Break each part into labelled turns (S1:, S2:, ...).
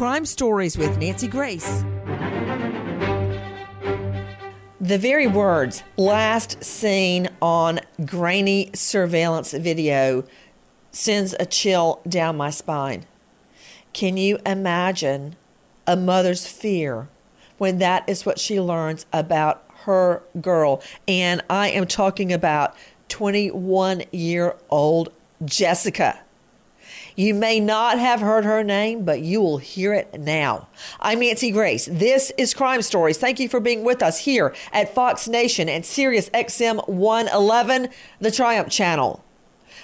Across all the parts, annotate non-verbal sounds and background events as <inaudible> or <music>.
S1: Crime Stories with Nancy Grace. The very words last seen on grainy surveillance video sends a chill down my spine. Can you imagine a mother's fear when that is what she learns about her girl? And I am talking about 21 year old Jessica. You may not have heard her name, but you will hear it now. I'm Nancy Grace. This is Crime Stories. Thank you for being with us here at Fox Nation and Sirius XM 111, the Triumph Channel.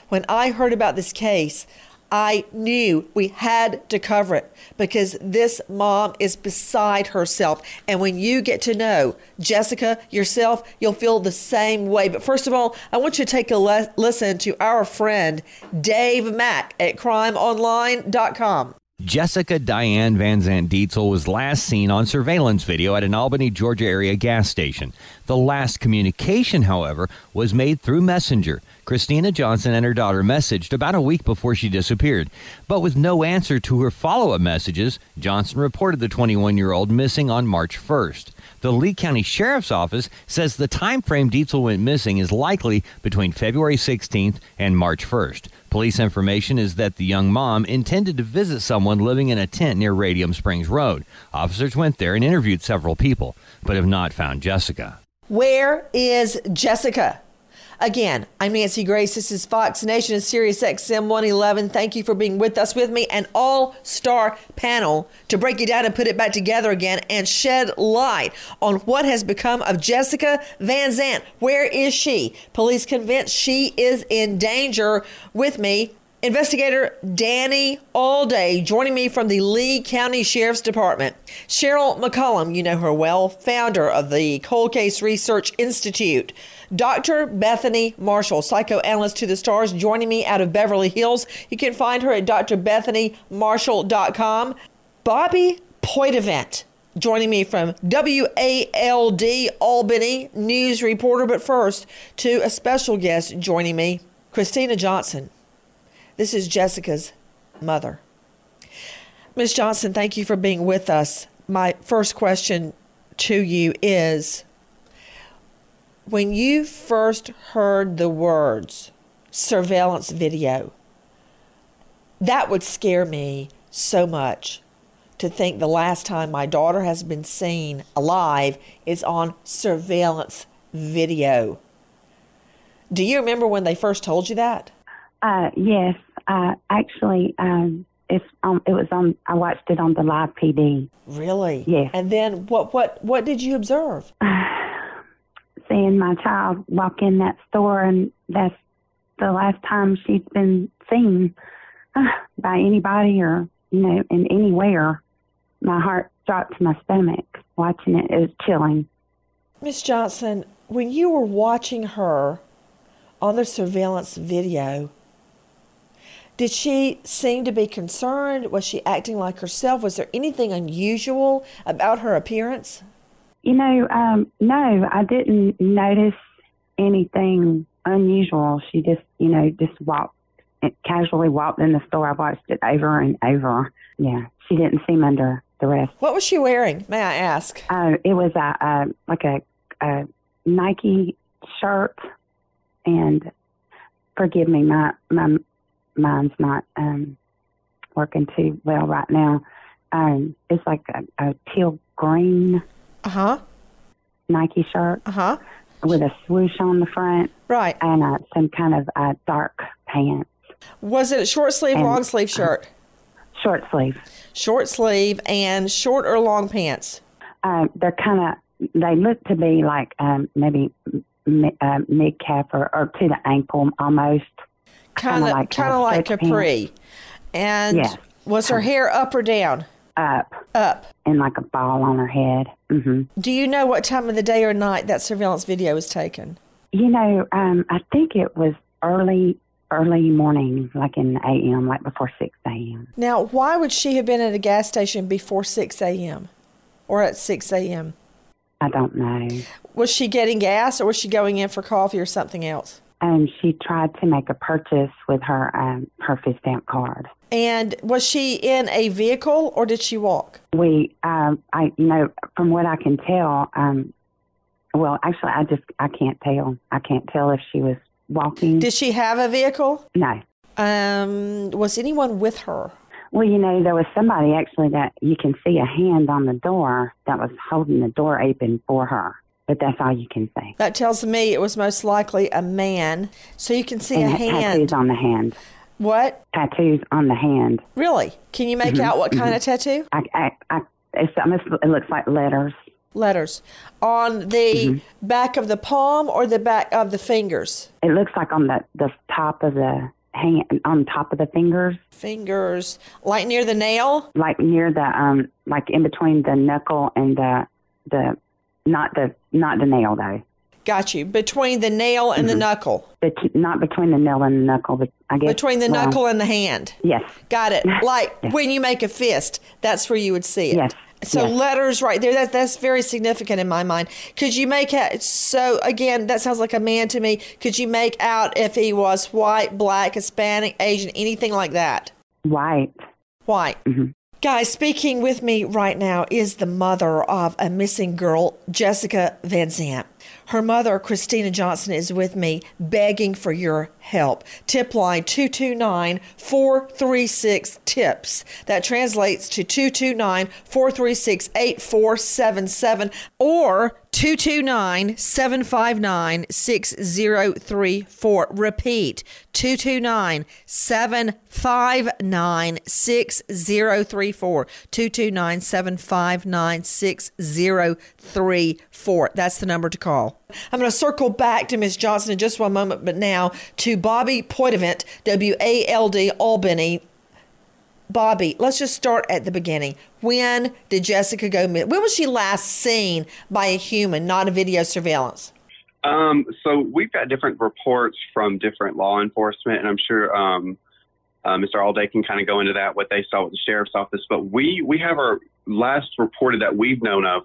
S1: When I heard about this case, I knew we had to cover it because this mom is beside herself. And when you get to know Jessica yourself, you'll feel the same way. But first of all, I want you to take a le- listen to our friend Dave Mack at crimeonline.com.
S2: Jessica Diane Van Zant Dietzel was last seen on surveillance video at an Albany, Georgia area gas station. The last communication, however, was made through Messenger. Christina Johnson and her daughter messaged about a week before she disappeared. But with no answer to her follow up messages, Johnson reported the 21 year old missing on March 1st. The Lee County Sheriff's Office says the time frame Dietzel went missing is likely between February 16th and March 1st. Police information is that the young mom intended to visit someone living in a tent near Radium Springs Road. Officers went there and interviewed several people, but have not found Jessica.
S1: Where is Jessica? Again, I'm Nancy Grace. This is Fox Nation and Sirius XM 111. Thank you for being with us with me, an all star panel to break it down and put it back together again and shed light on what has become of Jessica Van Zant. Where is she? Police convinced she is in danger. With me, Investigator Danny Allday joining me from the Lee County Sheriff's Department. Cheryl McCollum, you know her well, founder of the Cold Case Research Institute. Dr. Bethany Marshall, psychoanalyst to the stars, joining me out of Beverly Hills. You can find her at drbethanymarshall.com. Bobby Poitevent, joining me from WALB Albany news reporter. But first, to a special guest joining me, Christina Johnson. This is Jessica's mother. Ms. Johnson, thank you for being with us. My first question to you is when you first heard the words surveillance video, that would scare me so much to think the last time my daughter has been seen alive is on surveillance video. Do you remember when they first told you that?
S3: Uh, yes, uh, actually, um, it's um, it was on. I watched it on the live PD.
S1: Really?
S3: Yes.
S1: And then what? What? What did you observe? <laughs>
S3: Seeing my child walk in that store, and that's the last time she's been seen uh, by anybody or you know in anywhere. My heart dropped to my stomach watching it. It was chilling.
S1: Miss Johnson, when you were watching her on the surveillance video, did she seem to be concerned? Was she acting like herself? Was there anything unusual about her appearance?
S3: You know, um, no, I didn't notice anything unusual. She just, you know, just walked, casually walked in the store. I watched it over and over. Yeah, she didn't seem under duress.
S1: What was she wearing, may I ask?
S3: Uh, it was a, a like a, a Nike shirt and forgive me, my my mind's not um, working too well right now. Um, it's like a, a teal green
S1: Uh huh.
S3: Nike shirt
S1: Uh huh.
S3: with a swoosh on the front
S1: Right.
S3: and uh, some kind of uh, dark pants,
S1: Was it a short sleeve,
S3: And-
S1: long sleeve shirt?
S3: short sleeve.
S1: Short sleeve and short or long pants?
S3: Uh, they're kind of they look to be like um, maybe uh, mid calf or, or to the ankle almost.
S1: Kind of,
S3: like,
S1: kind
S3: uh,
S1: of like capri. And
S3: Yes.
S1: was her hair up or down?
S3: Up
S1: Up.
S3: and like a ball on her head. hmm
S1: Do you know what time of the day or night that surveillance video was taken?
S3: You know, um, I think it was early, early morning, like in the a.m., like before six a.m.
S1: Now, why would she have been at a gas station before 6 a.m. or at 6 a.m.?
S3: I don't know.
S1: Was she getting gas or was she going in for coffee or something else?
S3: And she tried to make a purchase with her um, her fish stamp card.
S1: And was she in a vehicle or did she walk?
S3: We, um, I, you know, from what I can tell, um, well, actually, I just I can't tell. I can't tell if she was walking.
S1: Did she have a vehicle?
S3: no.
S1: Um, was anyone with her?
S3: Well, you know, there was somebody actually that you can see a hand on the door that was holding the door open for her, but that's all you can see.
S1: That tells me it was most likely a man. So you can see
S3: and
S1: a hand.
S3: tattoos on the hand.
S1: What?
S3: Tattoos on the hand.
S1: Really? Can you make mm-hmm. out what kind mm-hmm. of tattoo?
S3: I, I, I, it's almost, it looks like letters.
S1: Letters. On the mm-hmm. back of the palm or the back of the fingers?
S3: It looks like on the, the top of the hand, on top of the fingers,
S1: Fingers. Like near the nail?
S3: like near the, um, like in between the knuckle and the, the, not the, not the nail though.
S1: Got you. Between the nail and the mm-hmm. knuckle.
S3: Bet- not between the nail and the knuckle, but I guess
S1: Between the
S3: well,
S1: knuckle and the hand.
S3: Yes,
S1: Got it. Like when you make a fist, that's where you would see it.
S3: Yes.
S1: So
S3: Yes.
S1: letters right there. That that's very significant in my mind. Could you make out? So again, that sounds like a man to me. Could you make out if he was white, black, Hispanic, Asian, anything like that?
S3: white.
S1: White. Mm-hmm. Guys, speaking with me right now is the mother of a missing girl, Jessica Van Zant. Her mother, Christina Johnson, is with me begging for your help. Tip line 229 436 TIPS. That translates to 229 436 8477 or 229 759 6034. Repeat 229 759 6034. 229 759 6034. That's the number to call. I'm going to circle back to Ms. Johnson in just one moment, but now to Bobby Poitevent, W A L B Albany. Bobby, let's just start at the beginning. When did Jessica go? When was she last seen by a human, not a video surveillance?
S4: Um, so we've got different reports from different law enforcement, and I'm sure um, uh, Mr. Alday can kind of go into that what they saw with the sheriff's office. But we we have our last reported that we've known of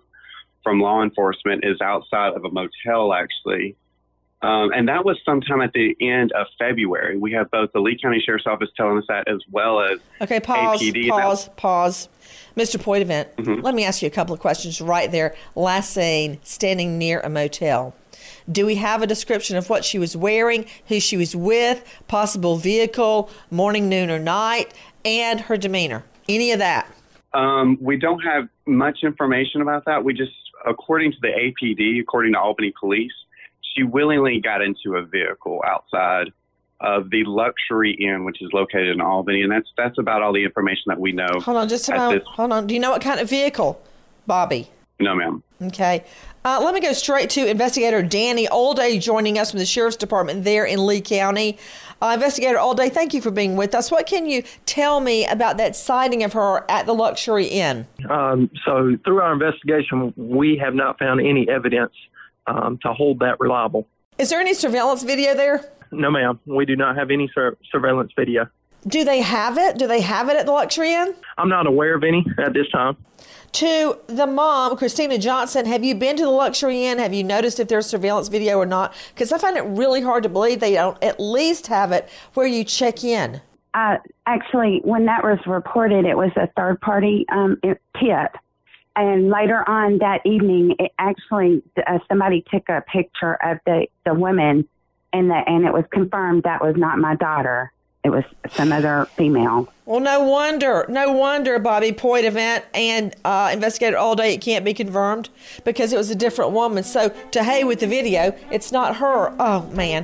S4: from law enforcement is outside of a motel actually, um, and that was sometime at the end of February. We have both the Lee County Sheriff's Office telling us that as well as
S1: Okay, pause,
S4: APD
S1: pause, pause. Mr. Poitevent, let me ask you a couple of questions right there. Last seen standing near a motel. Do we have a description of what she was wearing, who she was with, possible vehicle, morning, noon, or night, and her demeanor? Any of that?
S4: Um, we don't have much information about that. We just, according to the APD, according to Albany Police, she willingly got into a vehicle outside of the Luxury Inn, which is located in Albany, and that's that's about all the information that we know.
S1: Hold on, just a
S4: at
S1: moment.
S4: this-
S1: Hold on. Do you know what kind of vehicle, Bobby?
S4: No, ma'am.
S1: Okay. Uh, let me go straight to investigator Danny Allday joining us from the Sheriff's Department there in Lee County. Uh, investigator Allday, thank you for being with us. What can you tell me about that sighting of her at the Luxury Inn?
S5: Um, so through our investigation, we have not found any evidence um, to hold that reliable.
S1: Is there any surveillance video there?
S5: No, ma'am. We do not have any sur- surveillance video.
S1: Do they have it? Do they have it at the Luxury Inn?
S5: I'm not aware of any at this time.
S1: To the mom, Christina Johnson, have you been to the Luxury Inn? Have you noticed if there's surveillance video or not? Because I find it really hard to believe they don't at least have it where you check in.
S3: Uh, actually, when that was reported, it was a third party um, tip. And later on that evening, it actually uh, somebody took a picture of the the women and that and it was confirmed that was not my daughter. It was some other female.
S1: Well, no wonder, no wonder, Bobby Poitevent and uh, investigated Allday. It can't be confirmed because it was a different woman. So to hey with the video, it's not her. Oh man.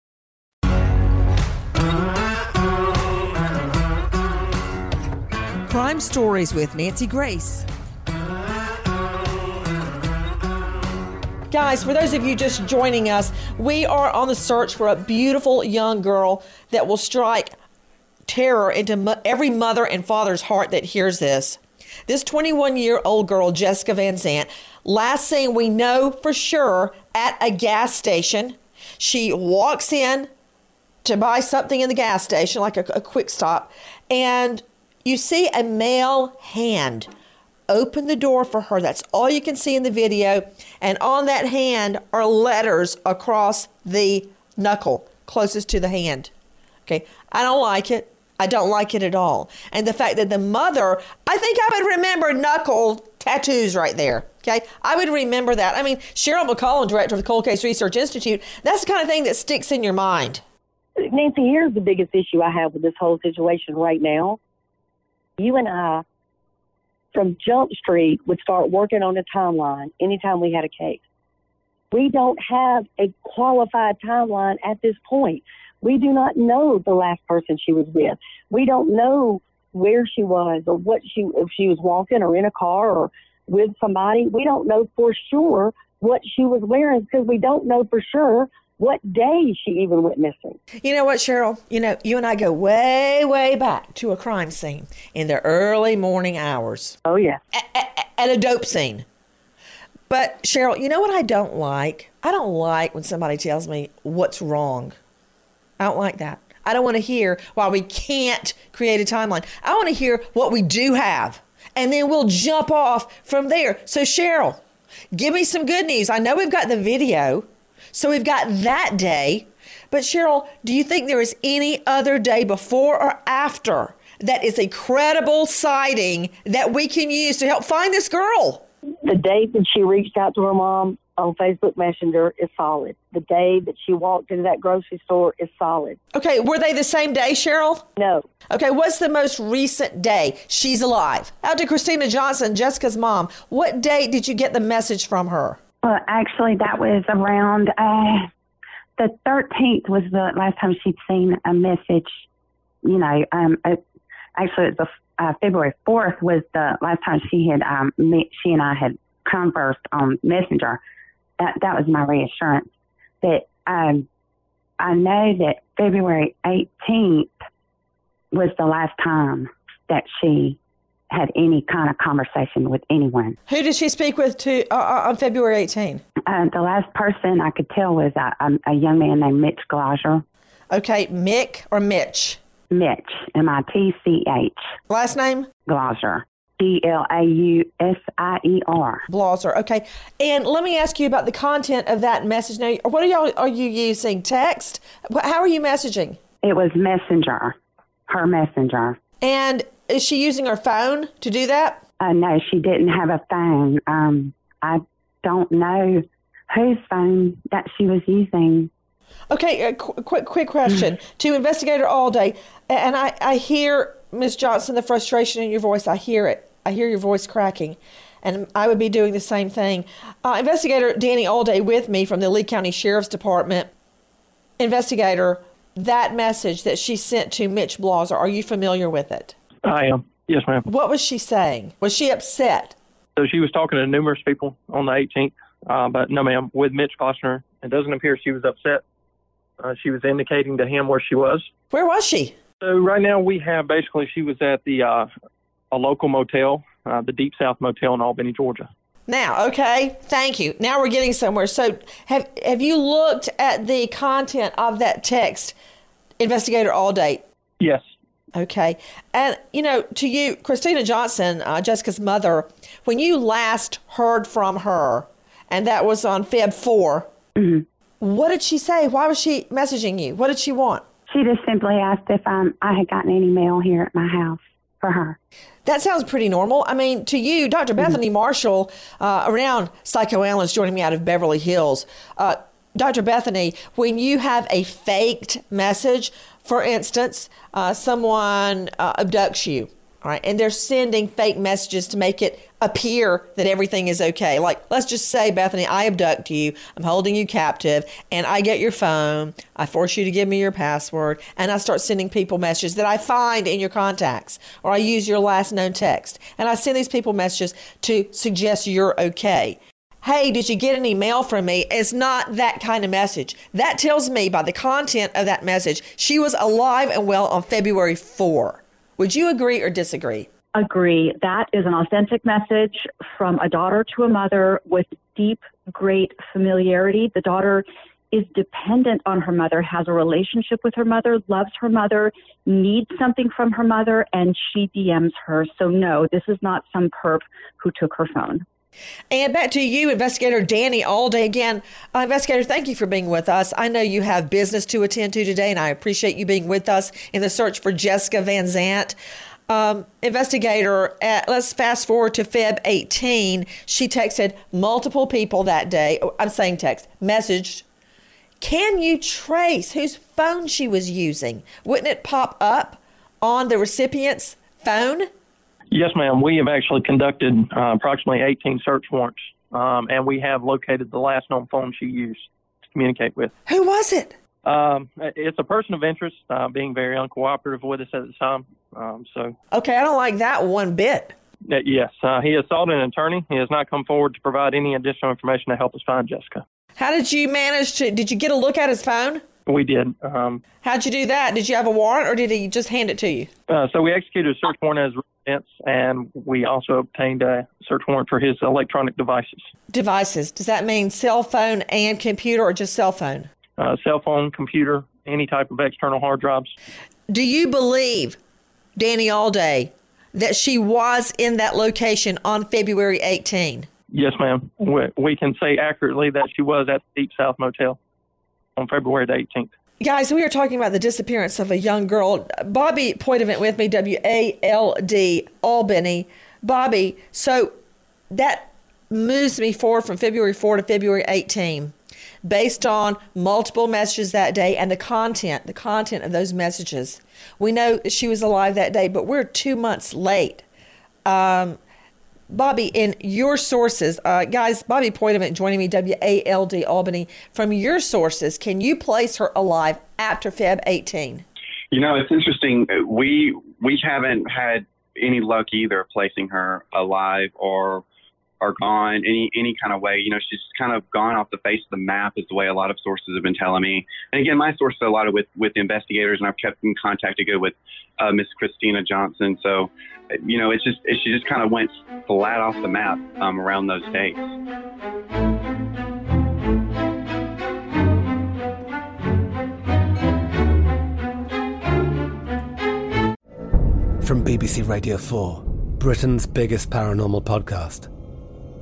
S1: Crime Stories with Nancy Grace. Guys, for those of you just joining us, we are on the search for a beautiful young girl that will strike terror into every mother and father's heart that hears this. This 21 year old girl, Jessica Van Zant, last seen we know for sure at a gas station. She walks in to buy something in the gas station, like a, a quick stop, and you see a male hand open the door for her. That's all you can see in the video. And on that hand are letters across the knuckle closest to the hand. Okay, I don't like it. I don't like it at all. And the fact that the mother, I think I would remember knuckle tattoos right there. Okay, I would remember that. I mean, Cheryl McCollum, director of the Cold Case Research Institute, that's the kind of thing that sticks in your mind.
S6: Nancy, here's the biggest issue I have with this whole situation right now. You and I, from Jump Street, would start working on a timeline anytime we had a case. We don't have a qualified timeline at this point. We do not know the last person she was with. We don't know where she was or what she, if she was walking or in a car or with somebody. We don't know for sure what she was wearing because we don't know for sure what day she even went missing.
S1: You know what, Cheryl? You know, you and I go way, way back to a crime scene in the early morning hours.
S6: Oh, yeah.
S1: At, at a dope scene. But, Cheryl, you know what I don't like? I don't like when somebody tells me what's wrong. I don't like that. I don't want to hear why we can't create a timeline. I want to hear what we do have. And then we'll jump off from there. So, Cheryl, give me some good news. I know we've got the video. So we've got that day. But Cheryl, do you think there is any other day before or after that is a credible sighting that we can use to help find this girl?
S6: The day that she reached out to her mom on Facebook Messenger is solid. The day that she walked into that grocery store is solid.
S1: Okay, were they the same day, Cheryl?
S6: No.
S1: Okay, what's the most recent day she's alive? Out to Christina Johnson, Jessica's mom. What date did you get the message from her?
S3: Well, actually, that was around uh, the 13th was the last time she'd seen a message. You know, um, it, actually, it was uh, February 4th was the last time she had um, met, she and I had conversed on Messenger. That that was my reassurance. That um, I know that February 18th was the last time that she had any kind of conversation with anyone.
S1: Who did she speak with to uh, on February 18?
S3: Uh, the last person I could tell was a, a, a young man named Mitch Glauser.
S1: Okay, Mick or Mitch?
S3: Mitch, M I T C H.
S1: Last name?
S3: Glauser. G L A U S I E R.
S1: Blauser. Okay. And let me ask you about the content of that message. Now, what are y'all are you using? Text? How are you messaging?
S3: It was Messenger. Her Messenger.
S1: And is she using her phone to do that?
S3: Uh, no, she didn't have a phone. Um, I don't know whose phone that she was using.
S1: Okay, a qu- quick quick question to investigator Allday, and I I hear Miss Johnson the frustration in your voice. I hear it. I hear your voice cracking. And I would be doing the same thing. Uh, Investigator Danny Allday with me from the Lee County Sheriff's Department. Investigator, that message that she sent to Mitch Blauser, are you familiar with it?
S5: I am. Yes, ma'am.
S1: What was she saying? Was she upset?
S5: So she was talking to numerous people on the 18th, uh, but no, ma'am, with Mitch Foster. It doesn't appear she was upset. Uh, she was indicating to him where she was.
S1: Where was she?
S5: So right now we have basically she was at the uh, a local motel, uh, the Deep South Motel in Albany, Georgia.
S1: Now, okay, thank you. Now we're getting somewhere. So, have have you looked at the content of that text, investigator Allday?
S5: Yes.
S1: Okay, and you know, to you, Christina Johnson, uh, Jessica's mother, when you last heard from her, and that was on Feb 4
S3: Mm-hmm.
S1: What did she say? Why was she messaging you? What did she want?
S3: She just simply asked if um, I had gotten any mail here at my house for her.
S1: That sounds pretty normal. I mean, to you, Dr. Bethany Marshall, uh, around psychoanalyst joining me out of Beverly Hills. Uh, Dr. Bethany, when you have a faked message, for instance, uh, someone uh, abducts you, right, and they're sending fake messages to make it appear that everything is okay. Like, let's just say, Bethany, I abduct you, I'm holding you captive, and I get your phone, I force you to give me your password, and I start sending people messages that I find in your contacts, or I use your last known text, and I send these people messages to suggest you're okay. Hey, did you get any mail from me? It's not that kind of message. That tells me by the content of that message, she was alive and well on February 4. Would you agree or disagree?
S7: agree. That is an authentic message from a daughter to a mother with deep, great familiarity. The daughter is dependent on her mother, has a relationship with her mother, loves her mother, needs something from her mother, and she DMs her. So, no, this is not some perp who took her phone.
S1: And back to you, Investigator Danny Allday. Again, uh, Investigator, thank you for being with us. I know you have business to attend to today, and I appreciate you being with us in the search for Jessica Van Zant. Um, investigator, at, let's fast forward to Feb 18. She texted multiple people that day. oh, I'm saying text, messaged. Can you trace whose phone she was using? Wouldn't it pop up on the recipient's phone?
S5: Yes, ma'am. We have actually conducted uh, approximately 18 search warrants, um, and we have located the last known phone she used to communicate with.
S1: Who was it?
S5: Um, it's a person of interest, uh, being very uncooperative with us at the time. Um, so,
S1: Okay, I don't like that one bit.
S5: uh, yes, uh, he has sought an attorney. He has not come forward to provide any additional information to help us find Jessica.
S1: How did you manage to? Did you get a look at his phone?
S5: We did. Um,
S1: How'd you do that? Did you have a warrant or did he just hand it to you?
S5: uh, so we executed a search warrant as residence, and we also obtained a search warrant for his electronic devices,
S1: Devices. Does that mean cell phone and computer or just cell phone?
S5: uh, cell phone, computer, any type of external hard drives.
S1: Do you believe, Danny Allday, that she was in that location on February 18?
S5: Yes, ma'am. We, we can say accurately that she was at the Deep South Motel on February the 18th.
S1: Guys, we are talking about the disappearance of a young girl. Bobby Poitevent with me, W A L B, Albany. Bobby, so that moves me forward from February 4 to February 18 based on multiple messages that day and the content, the content of those messages. We know that she was alive that day, but we're two months late. Um, Bobby, in your sources, uh, guys, Bobby Poitevent joining me, W A L B Albany. From your sources, can you place her alive after Feb 18?
S4: You know, it's interesting. We we haven't had any luck either placing her alive or or gone any any kind of way. You know, she's kind of gone off the face of the map is the way a lot of sources have been telling me. And again, my sources are a lot of with with investigators, and I've kept in contact to go with uh, Miss Christina Johnson. So, you know, it's just it, she just kind of went flat off the map um, around those dates.
S8: From BBC Radio 4, Britain's biggest paranormal podcast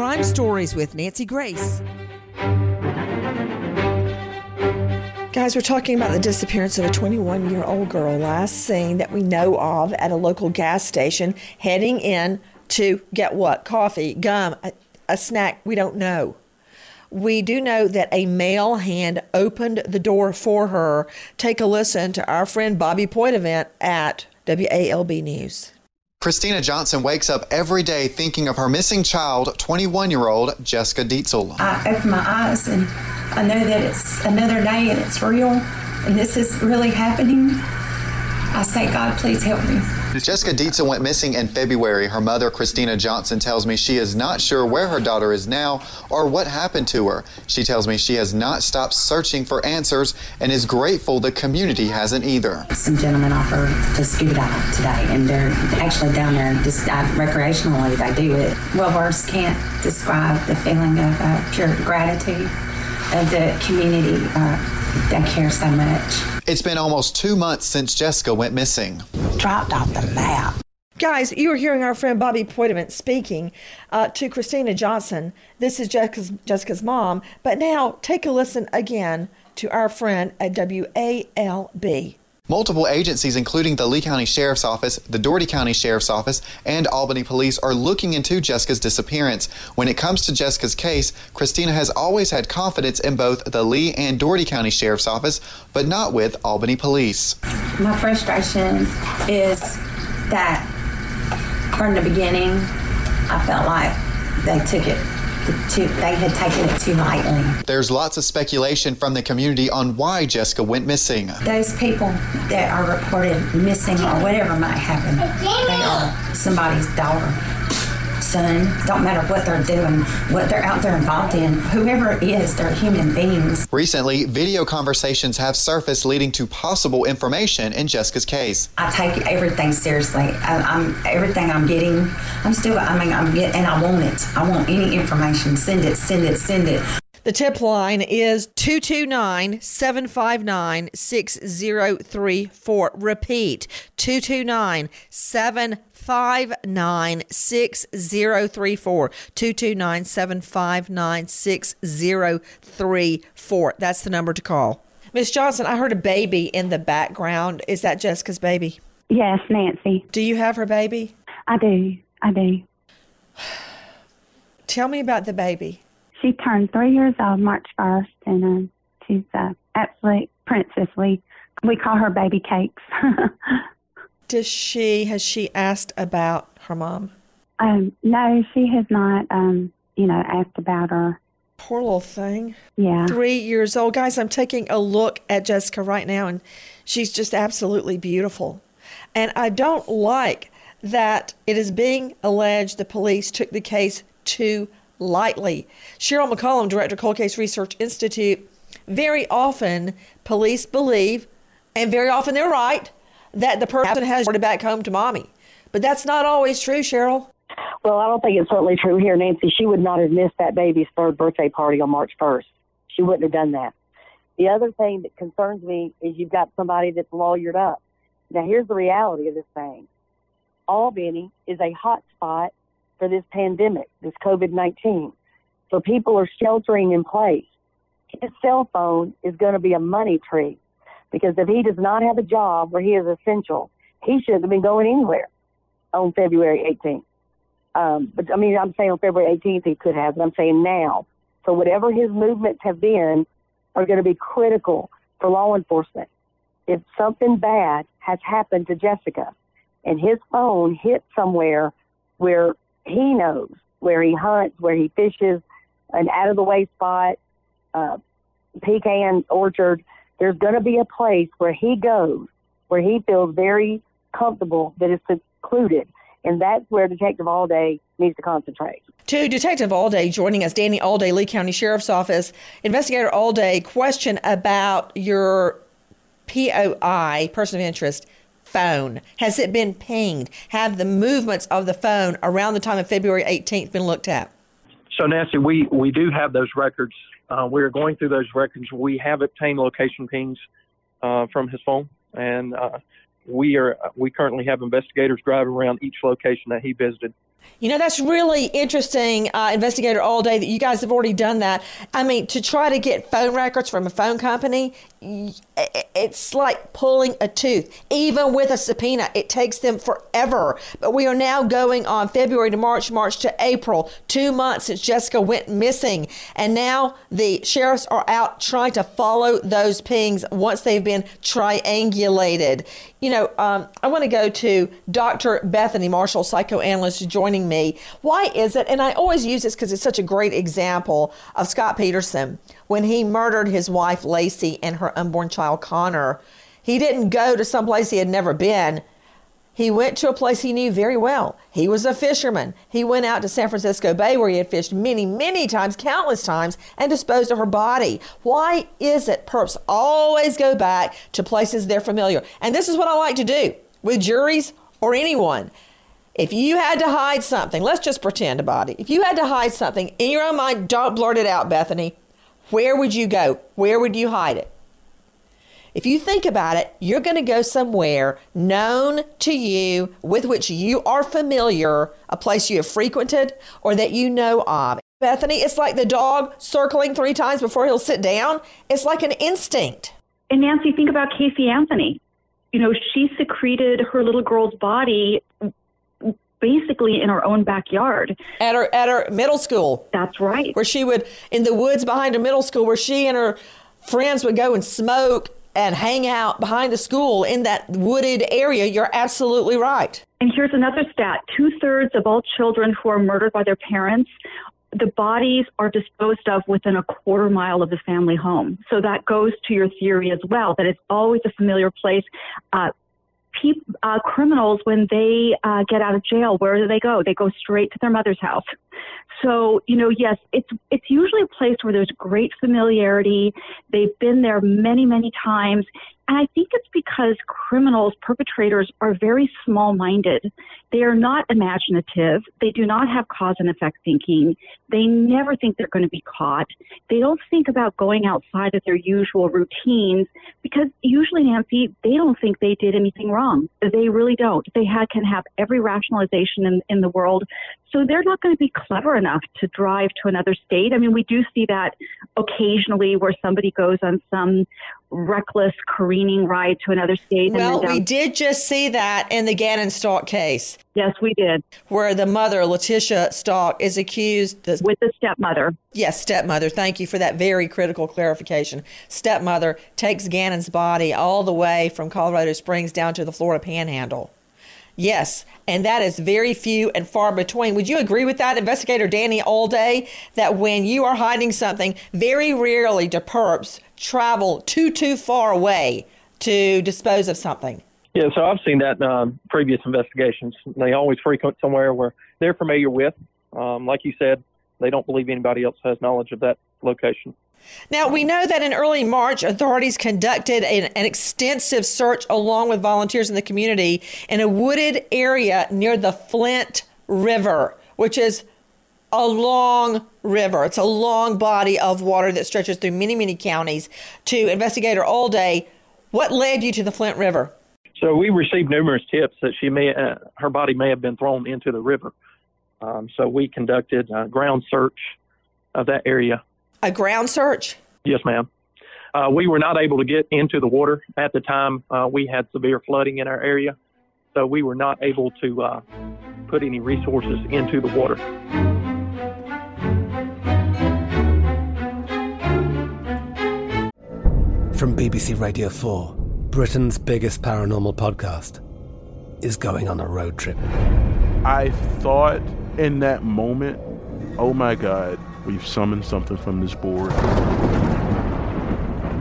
S1: Crime Stories with Nancy Grace. Guys, we're talking about the disappearance of a 21 year old girl last seen that we know of at a local gas station heading in to get what? Coffee, gum, a, a snack, we don't know. We do know that a male hand opened the door for her. Take a listen to our friend Bobby Poitevent at WALB News.
S9: Christina Johnson wakes up every day thinking of her missing child, 21 year old Jessica Dietzel.
S10: I open my eyes and I know that it's another day and it's real and this is really happening. I say, God, please help me.
S9: Jessica Dietzel went missing in February. Her mother, Christina Johnson, tells me she is not sure where her daughter is now or what happened to her. She tells me she has not stopped searching for answers and is grateful the community hasn't either.
S11: Some gentlemen offer to scuba dive today, and they're actually down there just uh, recreationally. They do it. Well, words can't describe the feeling of uh, pure gratitude of the community. Uh, they care so much.
S9: It's been almost two months since Jessica went missing.
S11: Dropped off the map.
S1: Guys, you are hearing our friend Bobby Poitevent speaking uh, to Christina Johnson. This is Jessica's, Jessica's mom. But now take a listen again to our friend at WALB.
S9: Multiple agencies, including the Lee County Sheriff's Office, the Dougherty County Sheriff's Office, and Albany Police, are looking into Jessica's disappearance. When it comes to Jessica's case, Christina has always had confidence in both the Lee and Dougherty County Sheriff's Office, but not with Albany Police.
S11: My frustration is that from the beginning, I felt like they took it too, they had taken it too lightly.
S9: There's lots of speculation from the community on why Jessica went missing.
S11: Those people that are reported missing or whatever might happen, they are somebody's daughter son. Don't matter what they're doing, what they're out there involved in. Whoever it is, they're human beings.
S9: Recently, video conversations have surfaced leading to possible information in Jessica's case.
S11: I take everything seriously. I, am everything I'm getting. I'm still. I mean, I'm getting, and I want it. I want any information. Send it. Send it. Send it.
S1: The tip line is 229 759 6034. Repeat 229 759 759 6034. 229 759 6034. That's the number to call. Miss Johnson, I heard a baby in the background. Is that Jessica's baby?
S3: Yes, Nancy.
S1: Do you have her baby?
S3: I do. I do. <sighs>
S1: Tell me about the baby.
S3: She turned three years old March 1st, and uh, she's an absolute princess. We, we call her Baby Cakes. <laughs>
S1: does she has she asked about her mom?
S3: Um, no, she has not. Um, you know, asked about her.
S1: Poor little thing.
S3: Yeah.
S1: Three years old. Guys, I'm taking a look at Jessica right now, and she's just absolutely beautiful. And I don't like that it is being alleged the police took the case too lightly. Cheryl McCollum, Director, Cold Case Research Institute, very often police believe, and very often they're right, that the person has reported back home to mommy. But that's not always true, Cheryl.
S6: Well, I don't think it's certainly true here, Nancy. She would not have missed that baby's third birthday party on March 1st. She wouldn't have done that. The other thing that concerns me is you've got somebody that's lawyered up. Now, here's the reality of this thing Albany is a hot spot for this pandemic, this COVID 19. So people are sheltering in place. His cell phone is going to be a money tree because if he does not have a job where he is essential, he shouldn't have been going anywhere on February 18th. Um, but I mean, I'm saying on February 18th he could have, but I'm saying now. So whatever his movements have been are going to be critical for law enforcement. If something bad has happened to Jessica and his phone hit somewhere where he knows, where he hunts, where he fishes, an out of the way spot, uh, pecan orchard, there's going to be a place where he goes where he feels very comfortable that is secluded. And that's where Detective Allday needs to concentrate.
S1: To Detective Allday joining us, Danny Allday, Lee County Sheriff's Office. Investigator Allday, question about your POI, person of interest, phone. Has it been pinged? Have the movements of the phone around the time of February 18th been looked at?
S5: So, Nancy, we, we do have those records. Uh, we're going through those records. We have obtained location pings uh, from his phone, and uh, we are we currently have investigators driving around each location that he visited.
S1: You know, that's really interesting, uh, Investigator Allday, that you guys have already done that. I mean, to try to get phone records from a phone company, it's like pulling a tooth. Even with a subpoena, it takes them forever. But we are now going on February to March, March to April, two months since Jessica went missing. And now the sheriffs are out trying to follow those pings once they've been triangulated. You know, um, I want to go to Dr. Bethany Marshall, psychoanalyst, joining me. Why is it, and I always use this because it's such a great example of Scott Peterson when he murdered his wife Laci and her unborn child Connor, he didn't go to some place he had never been. He went to a place he knew very well. He was a fisherman. He went out to San Francisco Bay where he had fished many, many times, countless times, and disposed of her body. Why is it perps always go back to places they're familiar? And this is what I like to do with juries or anyone. If you had to hide something, let's just pretend a body. If you had to hide something in your own mind, don't blurt it out, Bethany. Where would you go? Where would you hide it? If you think about it, you're going to go somewhere known to you, with which you are familiar, a place you have frequented or that you know of. Bethany, it's like the dog circling three times before he'll sit down. It's like an instinct.
S7: And Nancy, think about Casey Anthony. You know, she secreted her little girl's body basically in her own backyard.
S1: At her at her middle school.
S7: That's right.
S1: Where she would in the woods behind her middle school where she and her friends would go and smoke and hang out behind the school in that wooded area. You're absolutely right.
S7: And here's another stat two thirds of all children who are murdered by their parents. The bodies are disposed of within a quarter mile of the family home. So that goes to your theory as well, that it's always a familiar place. Uh, uh, criminals, when they uh, get out of jail, where do they go? They go straight to their mother's house. So, you know, yes, it's it's usually a place where there's great familiarity. They've been there many, many times, and I think it's because criminals, perpetrators are very small minded. They are not imaginative. They do not have cause and effect thinking. They never think they're going to be caught. They don't think about going outside of their usual routines because usually, Nancy, they don't think they did anything wrong. They really don't. They can have every rationalization in, in the world. So they're not going to be clever enough to drive to another state. I mean, we do see that occasionally where somebody goes on some reckless careening ride to another state.
S1: Well, we did just see that in the Gannon Stauch case.
S7: Yes, we did.
S1: Where the mother, Letecia Stauch, is accused.
S7: The, With the stepmother.
S1: Yes, stepmother. Thank you for that very critical clarification. Stepmother takes Gannon's body all the way from Colorado Springs down to the Florida Panhandle. Yes, and that is very few and far between. Would you agree with that, Investigator Danny Allday, that when you are hiding something, very rarely do perps travel too, too far away to dispose of something?
S5: Yeah, so I've seen that in um, previous investigations. They always frequent somewhere where they're familiar with. Um, like you said, they don't believe anybody else has knowledge of that location.
S1: Now, we know that in early March, authorities conducted an, an, extensive search along with volunteers in the community in a wooded area near the Flint River, which is a long river. It's a long body of water that stretches through many, many counties. To investigator Allday, what led you to the Flint River?
S5: So we received numerous tips that she may, uh, her body may have been thrown into the river. Um, so we conducted a ground search of that area
S1: a ground search?
S5: Yes, ma'am. Uh, we were not able to get into the water at the time. Uh, we had severe flooding in our area, so we were not able to uh, put any resources into the water.
S8: From BBC Radio 4, Britain's biggest paranormal podcast is going on a road trip.
S12: I thought in that moment, oh my God. We've summoned something from this board.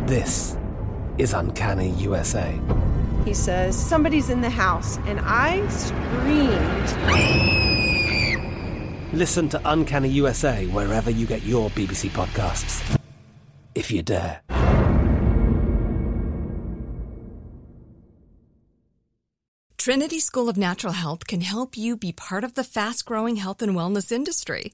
S8: This is Uncanny USA.
S13: He says, Somebody's in the house. And I screamed.
S8: Listen to Uncanny USA wherever you get your BBC podcasts. If you dare.
S14: Trinity School of Natural Health can help you be part of the fast growing health and wellness industry.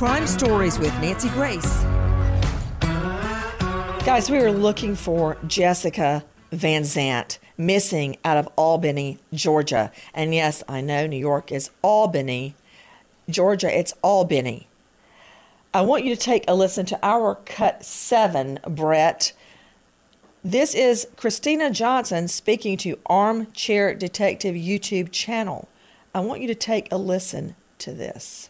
S1: Crime Stories with Nancy Grace. Guys, we were looking for Jessica Van Zant, missing out of Albany, Georgia. And yes, I know New York is Albany. Georgia, it's Albany. I want you to take a listen to our cut seven, Brett. This is Christina Johnson speaking to Armchair Detective YouTube channel. I want you to take a listen to this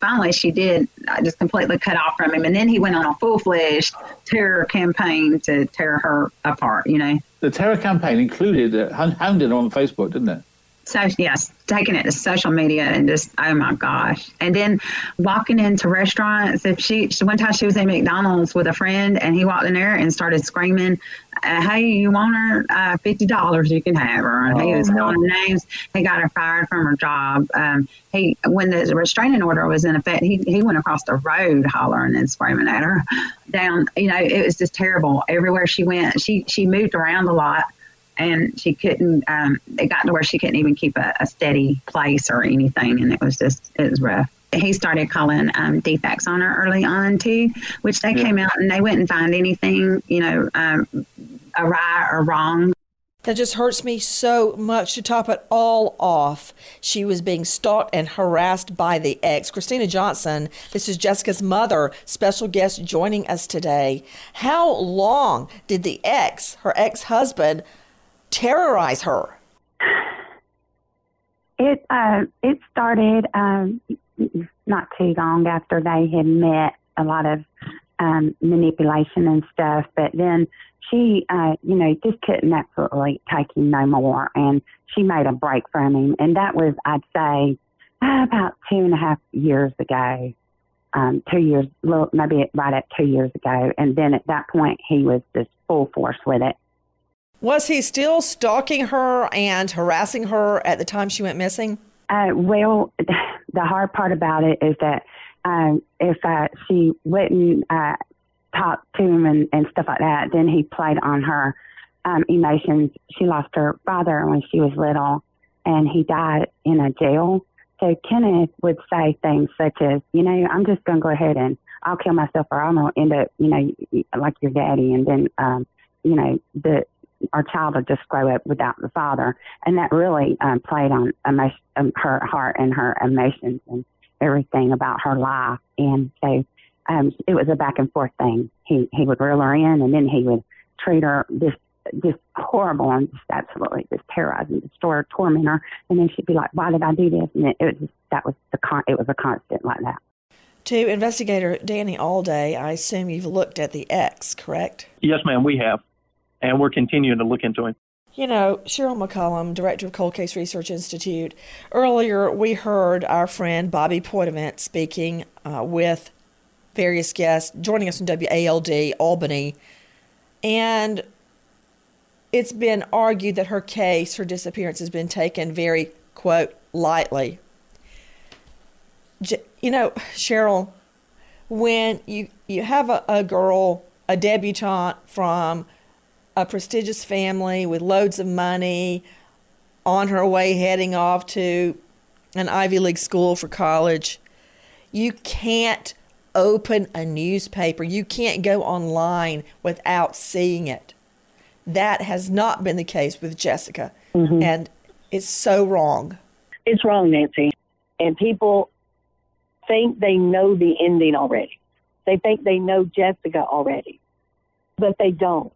S15: finally she did I just completely cut off from him and then he went on a full-fledged terror campaign to tear her apart you know
S16: the terror campaign included uh, hounded on facebook didn't it
S15: so yes, taking it to social media and just oh my gosh. And then walking into restaurants. If she, she one time she was in McDonald's with a friend and he walked in there and started screaming, uh, "Hey, you want her uh, fifty dollars? You can have her." And oh, he was calling names. He got her fired from her job. Um, he when the restraining order was in effect, he he went across the road hollering and screaming at her. <laughs> Down, you know, it was just terrible. Everywhere she went, she she moved around a lot and she couldn't. Um, it got to where she couldn't even keep a, a, steady place or anything, and it was just it was rough. He started calling um, DFCS on her early on too, which they yeah. came out and they wouldn't find anything, you know, um, awry or wrong.
S1: That just hurts me so much to top it all off. She was being stalked and harassed by the ex. Christina Johnson, this is Jessica's mother, special guest joining us today. How long did the ex, her ex husband, terrorize her?
S3: It uh, it started um, not too long after they had met. A lot of um, manipulation and stuff, but then she, uh, you know, just couldn't absolutely take him no more, and she made a break from him, and that was, I'd say, uh, about two and a half years ago. Um, two years, well, maybe right at two years ago, and then at that point he was just full force with it.
S1: Was he still stalking her and harassing her at the time she went missing?
S3: Uh, well, the hard part about it is that um, if uh, she wouldn't uh, talk to him and, and stuff like that, then he played on her um, emotions. She lost her father when she was little, and he died in a jail. So Kenneth would say things such as, you know, I'm just going to go ahead and I'll kill myself or I'm going to end up, you know, like your daddy. And then, um, you know, the our child will just grow up without the father, and that really um, played on emotion, um, her heart and her emotions and everything about her life. And so um, it was a back and forth thing. He he would reel her in, and then he would treat her just just horrible and just absolutely just terrorizing, destroy her, torment her, and then she'd be like, "Why did I do this?" And it, it was just, that was the con- it was a constant like that.
S1: To investigator Danny Allday, I assume you've looked at the ex, correct?
S5: Yes, ma'am, we have and we're continuing to look into it.
S1: You know, Cheryl McCollum, director of Cold Case Research Institute. Earlier, we heard our friend Bobby Poitevent speaking uh, with various guests, joining us from WALB Albany, and it's been argued that her case, her disappearance, has been taken very quote lightly. You know, Cheryl, when you you have a, a girl, a debutante from a prestigious family with loads of money on her way heading off to an Ivy League school for college. You can't open a newspaper. You can't go online without seeing it. That has not been the case with Jessica. Mm-hmm. And it's so wrong.
S6: It's wrong, Nancy. And people think they know the ending already. They think they know Jessica already, but they don't.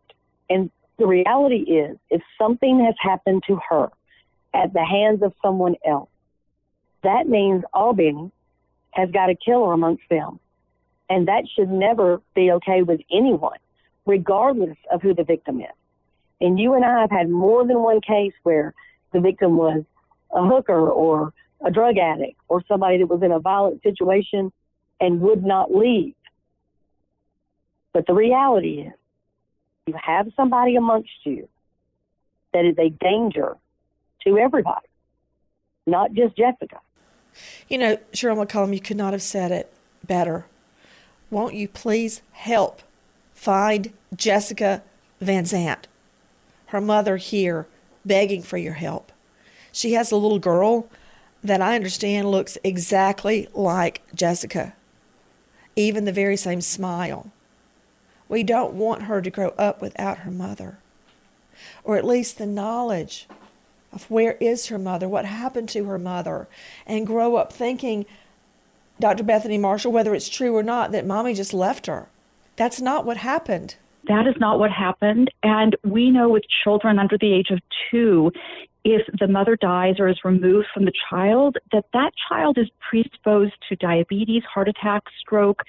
S6: And the reality is, if something has happened to her, at the hands of someone else. That means Albany has got a killer amongst them. And that should never be okay with anyone, regardless of who the victim is. And you and I have had more than one case where the victim was a hooker or a drug addict or somebody that was in a violent situation and would not leave. But the reality is, you have somebody amongst you that is a danger to everybody, not just Jessica.
S1: You know, Cheryl McCollum, you could not have said it better. Won't you please help find Jessica Van Zant? Her mother here begging for your help. She has a little girl that I understand looks exactly like Jessica, even the very same smile. We don't want her to grow up without her mother, or at least the knowledge of where is her mother, what happened to her mother, and grow up thinking, Dr. Bethany Marshall, whether it's true or not, that mommy just left her. That's not what happened.
S7: That is not what happened. And we know with children under the age of two, if the mother dies or is removed from the child, that that child is predisposed to diabetes, heart attack, stroke,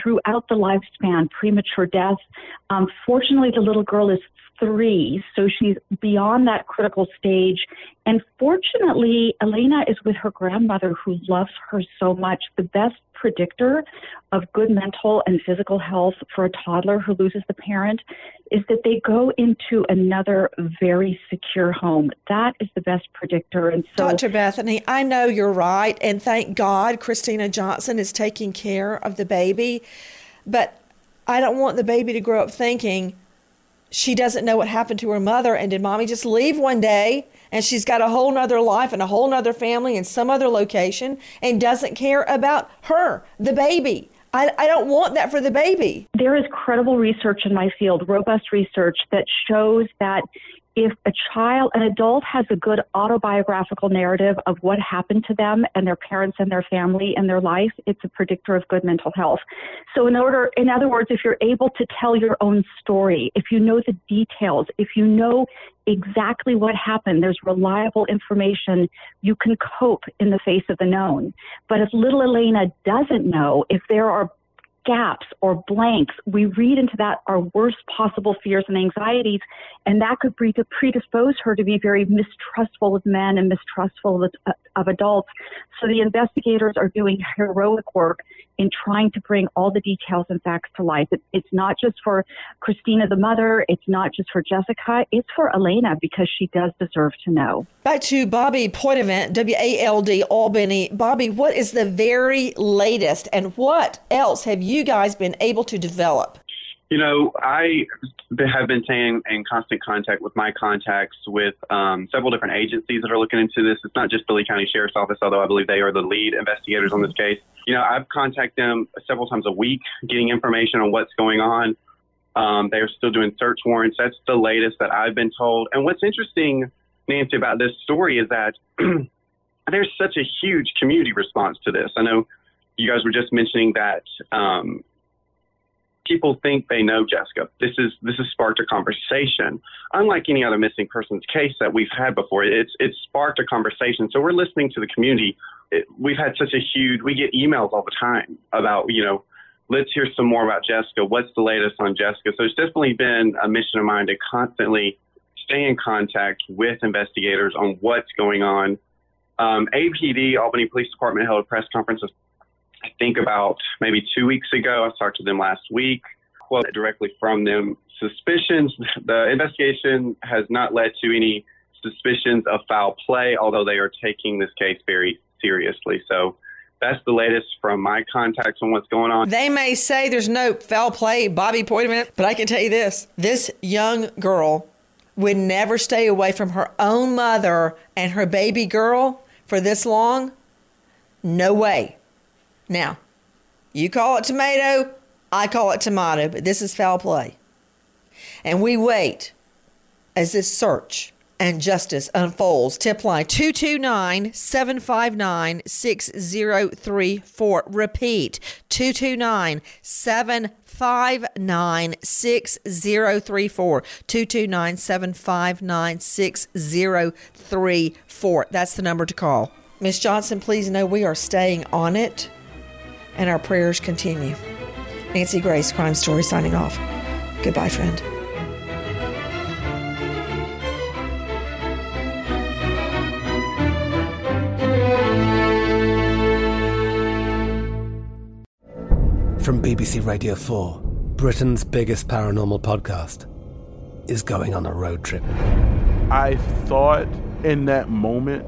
S7: throughout the lifespan, premature death. Um, fortunately, the little girl is three, so she's beyond that critical stage. And fortunately, Elena is with her grandmother who loves her so much. The best predictor of good mental and physical health for a toddler who loses the parent is that they go into another very secure home. That is the best predictor. And so,
S1: Dr. Bethany, I know you're right, and thank God Christina Johnson is taking care of the baby, but I don't want the baby to grow up thinking she doesn't know what happened to her mother and did mommy just leave one day and she's got a whole nother life and a whole nother family in some other location and doesn't care about her the baby. I, I don't want that for the baby.
S7: There is credible research in my field robust research that shows that if a child, an adult has a good autobiographical narrative of what happened to them and their parents and their family and their life, it's a predictor of good mental health. So in order, in other words, if you're able to tell your own story, if you know the details, if you know exactly what happened, there's reliable information, you can cope in the face of the known. But if little Elena doesn't know, if there are gaps or blanks, we read into that our worst possible fears and anxieties, and that could predispose her to be very mistrustful of men and mistrustful of, of adults. So the investigators are doing heroic work in trying to bring all the details and facts to life. It, it's not just for Christina, the mother, it's not just for Jessica, it's for Elena because she does deserve to know.
S1: Back to Bobby Poitevent, W A L B Albany. Bobby, what is the very latest and what else have you guys been able to develop?
S4: You know, I have been staying in constant contact with my contacts with um, several different agencies that are looking into this. It's not just the Lee County Sheriff's Office, although I believe they are the lead investigators on this case. You know, I've contacted them several times a week, getting information on what's going on. Um, they are still doing search warrants. That's the latest that I've been told. And what's interesting, Nancy, about this story is that <clears throat> there's such a huge community response to this. I know you guys were just mentioning that um, people think they know Jessica. This is this has sparked a conversation. Unlike any other missing persons case that we've had before, it's it's sparked a conversation. So we're listening to the community. It, we've had such a huge. We get emails all the time about you know, let's hear some more about Jessica. What's the latest on Jessica? So it's definitely been a mission of mine to constantly stay in contact with investigators on what's going on. Um, APD, Albany Police Department, held a press conference I think about maybe two weeks ago. I talked to them last week. Quote directly from them suspicions. The investigation has not led to any suspicions of foul play, although they are taking this case very seriously. So that's the latest from my contacts on what's going on.
S1: They may say there's no foul play, Bobby Poitevent, but I can tell you this this young girl would never stay away from her own mother and her baby girl for this long. No way. Now, you call it tomato, I call it tomato, but this is foul play. And we wait as this search and justice unfolds. Tip line 229 759 6034. Repeat 229 759 6034. 229 759 6034. That's the number to call. Miss Johnson, please know we are staying on it and our prayers continue. Nancy Grace, Crime Story, signing off. Goodbye, friend.
S8: From BBC Radio 4, Britain's biggest paranormal podcast is going on a road trip.
S12: I thought in that moment,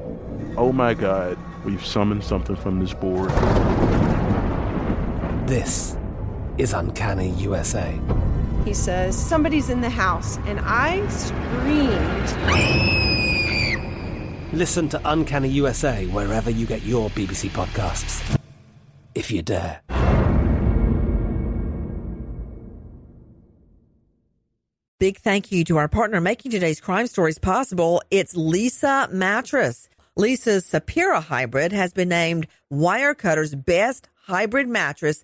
S12: oh my God, we've summoned something from this board.
S8: This is Uncanny USA.
S13: He says, Somebody's in the house, and I screamed.
S8: Listen to Uncanny USA wherever you get your BBC podcasts, if you dare.
S1: Big thank you to our partner making today's crime stories possible. It's Leesa Mattress. Leesa's Sapira Hybrid has been named Wirecutter's best hybrid mattress